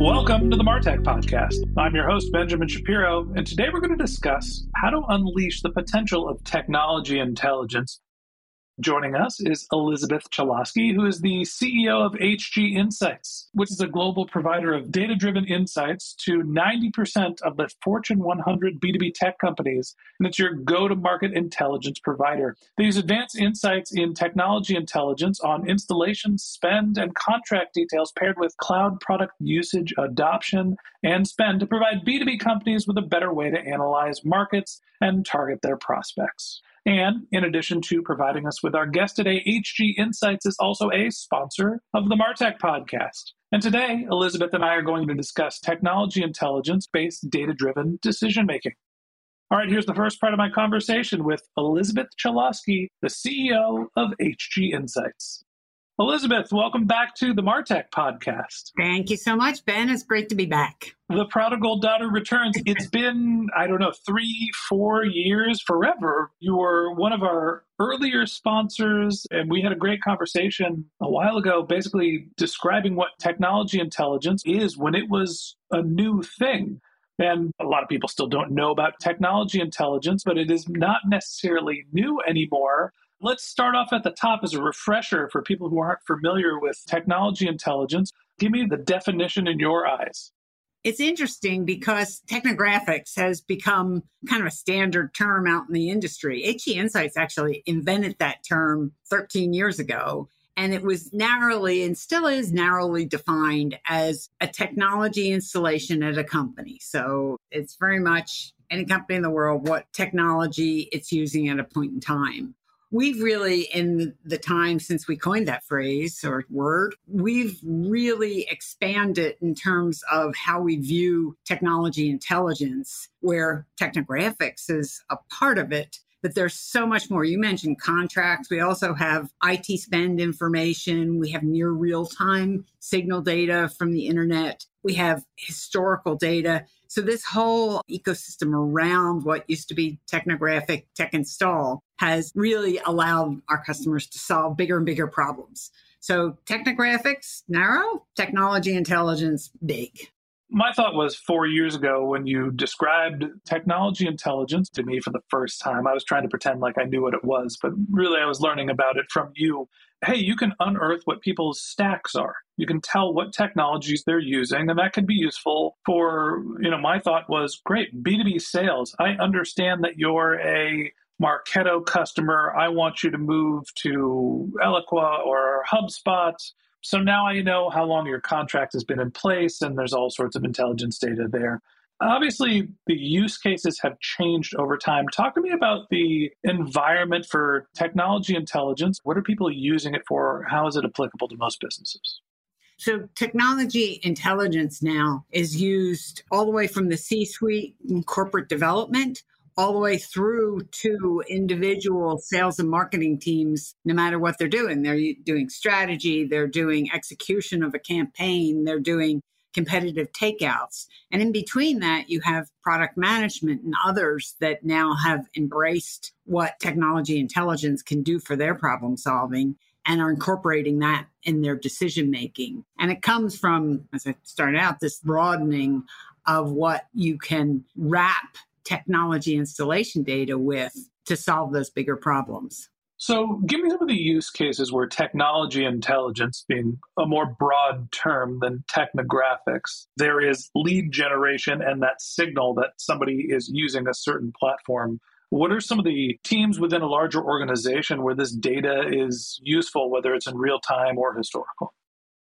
Welcome to the Martech Podcast. I'm your host, Benjamin Shapiro, and today we're going to discuss how to unleash the potential of technology intelligence Joining us is Elizabeth Cholawsky, who is the CEO of HG Insights, which is a global provider of data driven insights to 90% of the Fortune 100 B2B tech companies. And it's your go to market intelligence provider. They use advanced insights in technology intelligence on installation, spend, and contract details paired with cloud product usage, adoption, and spend to provide B2B companies with a better way to analyze markets and target their prospects. And in addition to providing us with our guest today, HG Insights is also a sponsor of the Martech podcast. And today, Elizabeth and I are going to discuss technology intelligence based data driven decision making. All right, here's the first part of my conversation with Elizabeth Cholawsky, the CEO of HG Insights. Elizabeth, welcome back to the Martech podcast. Thank you so much, Ben. It's great to be back. The prodigal daughter returns. It's been, I don't know, three, four years, forever. You were one of our earlier sponsors, and we had a great conversation a while ago, basically describing what technology intelligence is when it was a new thing. And a lot of people still don't know about technology intelligence, but it is not necessarily new anymore. Let's start off at the top as a refresher for people who aren't familiar with technology intelligence. Give me the definition in your eyes. It's interesting because technographics has become kind of a standard term out in the industry. HG Insights actually invented that term 13 years ago. And it was narrowly and still is narrowly defined as a technology installation at a company. So it's very much any company in the world, what technology it's using at a point in time we've really, in the time since we coined that phrase or word, we've really expanded in terms of how we view technology intelligence, where technographics is a part of it. But there's so much more. You mentioned contracts. We also have IT spend information. We have near real time signal data from the internet. We have historical data. So this whole ecosystem around what used to be technographic tech install has really allowed our customers to solve bigger and bigger problems. So technographics, narrow, technology intelligence, big. My thought was four years ago when you described technology intelligence to me for the first time, I was trying to pretend like I knew what it was, but really I was learning about it from you hey, you can unearth what people's stacks are. You can tell what technologies they're using, and that can be useful for, you know, my thought was great, B2B sales. I understand that you're a Marketo customer. I want you to move to Eloqua or HubSpot. So now I know how long your contract has been in place, and there's all sorts of intelligence data there. Obviously, the use cases have changed over time. Talk to me about the environment for technology intelligence. What are people using it for? How is it applicable to most businesses? So, technology intelligence now is used all the way from the C suite in corporate development all the way through to individual sales and marketing teams, no matter what they're doing. They're doing strategy, they're doing execution of a campaign, they're doing competitive takeouts. And in between that, you have product management and others that now have embraced what technology intelligence can do for their problem solving and are incorporating that in their decision making. And it comes from, as I started out, this broadening of what you can wrap technology installation data with to solve those bigger problems. So, give me some of the use cases where technology intelligence, being a more broad term than technographics, there is lead generation and that signal that somebody is using a certain platform. What are some of the teams within a larger organization where this data is useful, whether it's in real time or historical?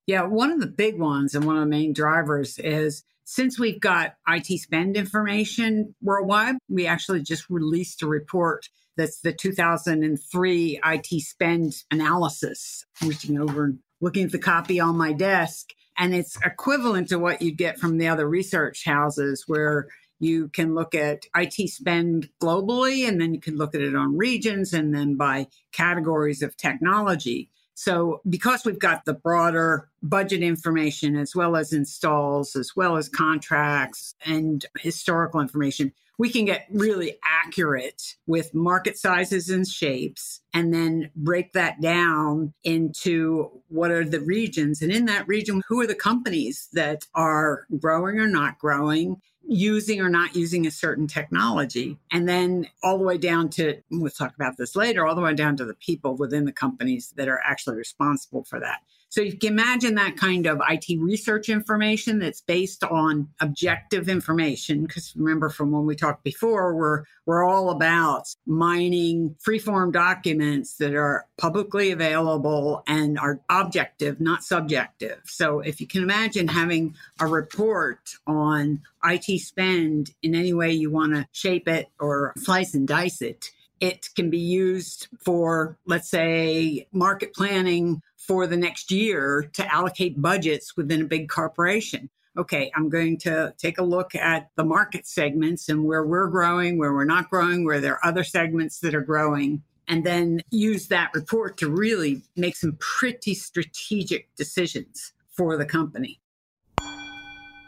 Yeah, one of the big ones and one of the main drivers is since we've got IT spend information worldwide, we actually just released a report that's the 2003 IT spend analysis. Reaching over and looking at the copy on my desk. And it's equivalent to what you'd get from the other research houses where you can look at IT spend globally, and then you can look at it on regions and then by categories of technology. So, because we've got the broader budget information as well as installs, as well as contracts and historical information, we can get really accurate with market sizes and shapes and then break that down into what are the regions. And in that region, who are the companies that are growing or not growing? Using or not using a certain technology. And then all the way down to, we'll talk about this later, all the way down to the people within the companies that are actually responsible for that. So you can imagine that kind of IT research information that's based on objective information. Because remember from when we talked before, we're we're all about mining freeform documents that are publicly available and are objective, not subjective. So if you can imagine having a report on IT spend in any way you want to shape it or slice and dice it, it can be used for, let's say, market planning for the next year to allocate budgets within a big corporation. Okay, I'm going to take a look at the market segments and where we're growing, where we're not growing, where there are other segments that are growing, and then use that report to really make some pretty strategic decisions for the company.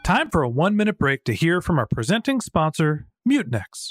Time for a one minute break to hear from our presenting sponsor, Mutinex.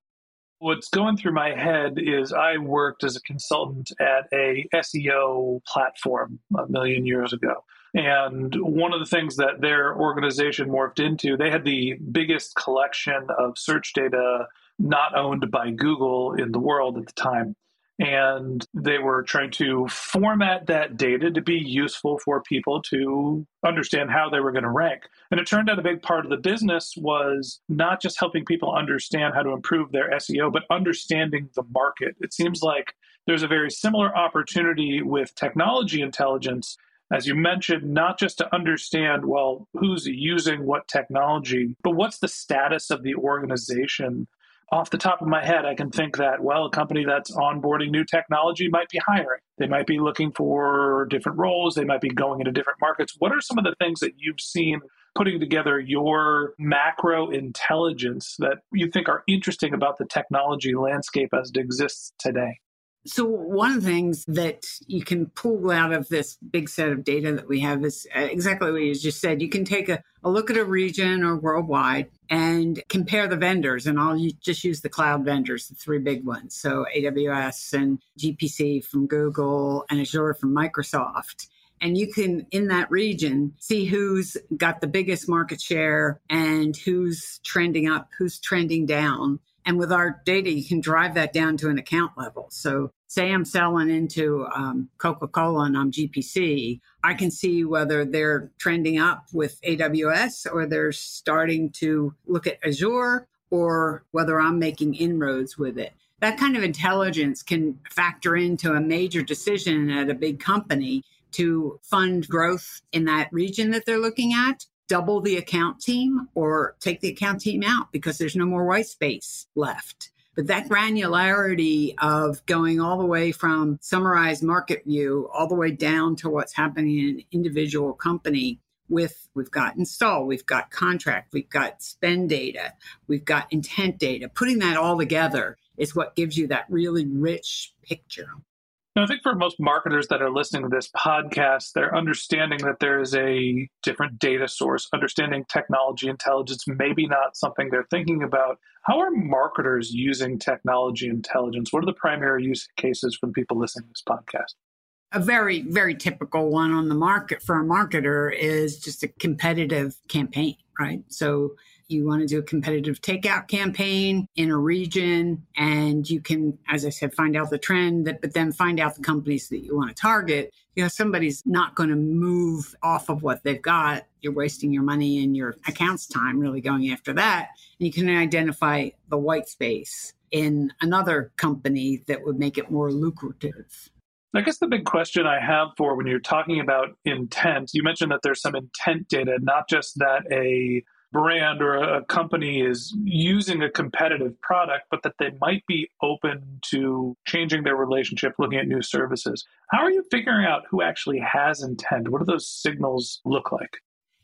what's going through my head is I worked as a consultant at a SEO platform a million years ago. And one of the things that their organization morphed into, they had the biggest collection of search data not owned by Google in the world at the time and they were trying to format that data to be useful for people to understand how they were going to rank. And it turned out a big part of the business was not just helping people understand how to improve their SEO, but understanding the market. It seems like there's a very similar opportunity with technology intelligence as you mentioned, not just to understand, well, who's using what technology, but what's the status of the organization off the top of my head, I can think that, well, a company that's onboarding new technology might be hiring. They might be looking for different roles. They might be going into different markets. What are some of the things that you've seen putting together your macro intelligence that you think are interesting about the technology landscape as it exists today? So, one of the things that you can pull out of this big set of data that we have is uh, exactly what you just said. You can take a, a look at a region or worldwide and compare the vendors. And I'll just use the cloud vendors, the three big ones. So, AWS and GPC from Google and Azure from Microsoft. And you can, in that region, see who's got the biggest market share and who's trending up, who's trending down. And with our data, you can drive that down to an account level. So, say I'm selling into um, Coca Cola and I'm GPC, I can see whether they're trending up with AWS or they're starting to look at Azure or whether I'm making inroads with it. That kind of intelligence can factor into a major decision at a big company to fund growth in that region that they're looking at double the account team or take the account team out because there's no more white space left. But that granularity of going all the way from summarized market view all the way down to what's happening in an individual company with we've got install, we've got contract, we've got spend data, we've got intent data. Putting that all together is what gives you that really rich picture. I think for most marketers that are listening to this podcast, they're understanding that there is a different data source, understanding technology intelligence, maybe not something they're thinking about. How are marketers using technology intelligence? What are the primary use cases for the people listening to this podcast? A very, very typical one on the market for a marketer is just a competitive campaign, right? So you want to do a competitive takeout campaign in a region and you can as i said find out the trend that, but then find out the companies that you want to target. You know somebody's not going to move off of what they've got. You're wasting your money and your accounts time really going after that. And you can identify the white space in another company that would make it more lucrative. I guess the big question I have for when you're talking about intent, you mentioned that there's some intent data, not just that a brand or a company is using a competitive product, but that they might be open to changing their relationship, looking at new services. How are you figuring out who actually has intent? What do those signals look like?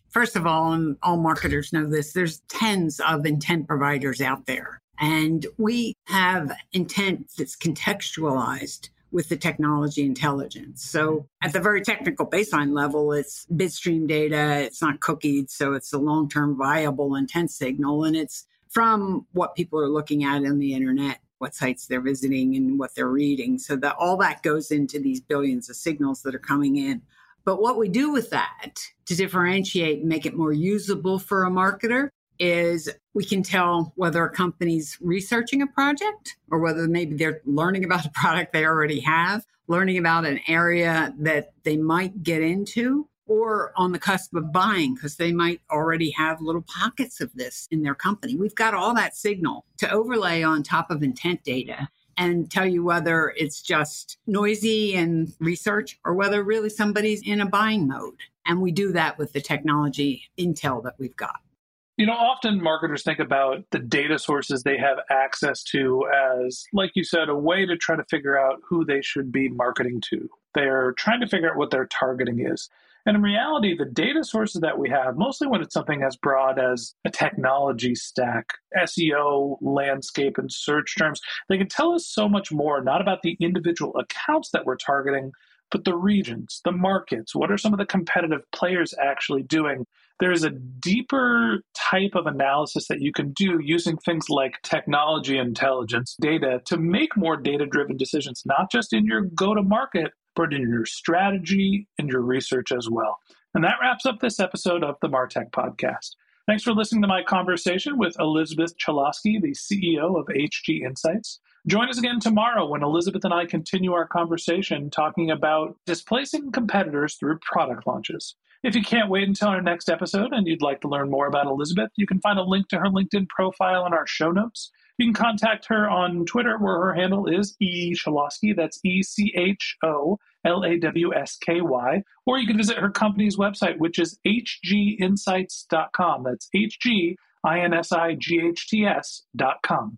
First of all, and all marketers know this, there's tens of intent providers out there. And we have intent that's contextualized with the technology intelligence. So mm-hmm. at the very technical baseline level, it's bidstream data. It's not cookied. So it's a long-term viable intent signal. And it's from what people are looking at on the internet, what sites they're visiting and what they're reading. So that all that goes into these billions of signals that are coming in. But what we do with that to differentiate and make it more usable for a marketer is we can tell whether a company's researching a project or whether maybe they're learning about a product they already have, learning about an area that they might get into, or on the cusp of buying because they might already have little pockets of this in their company. We've got all that signal to overlay on top of intent data and tell you whether it's just noisy and research or whether really somebody's in a buying mode. And we do that with the technology intel that we've got. You know, often marketers think about the data sources they have access to as, like you said, a way to try to figure out who they should be marketing to. They're trying to figure out what their targeting is. And in reality, the data sources that we have, mostly when it's something as broad as a technology stack, SEO, landscape, and search terms, they can tell us so much more, not about the individual accounts that we're targeting, but the regions, the markets. What are some of the competitive players actually doing? There's a deeper type of analysis that you can do using things like technology intelligence data to make more data driven decisions, not just in your go to market, but in your strategy and your research as well. And that wraps up this episode of the Martech Podcast. Thanks for listening to my conversation with Elizabeth Cholawsky, the CEO of HG Insights. Join us again tomorrow when Elizabeth and I continue our conversation talking about displacing competitors through product launches. If you can't wait until our next episode and you'd like to learn more about Elizabeth, you can find a link to her LinkedIn profile in our show notes. You can contact her on Twitter, where her handle is E Cholawsky. That's E C H O L A W S K Y, or you can visit her company's website, which is hginsights.com. That's H G I N S I G H T S.com.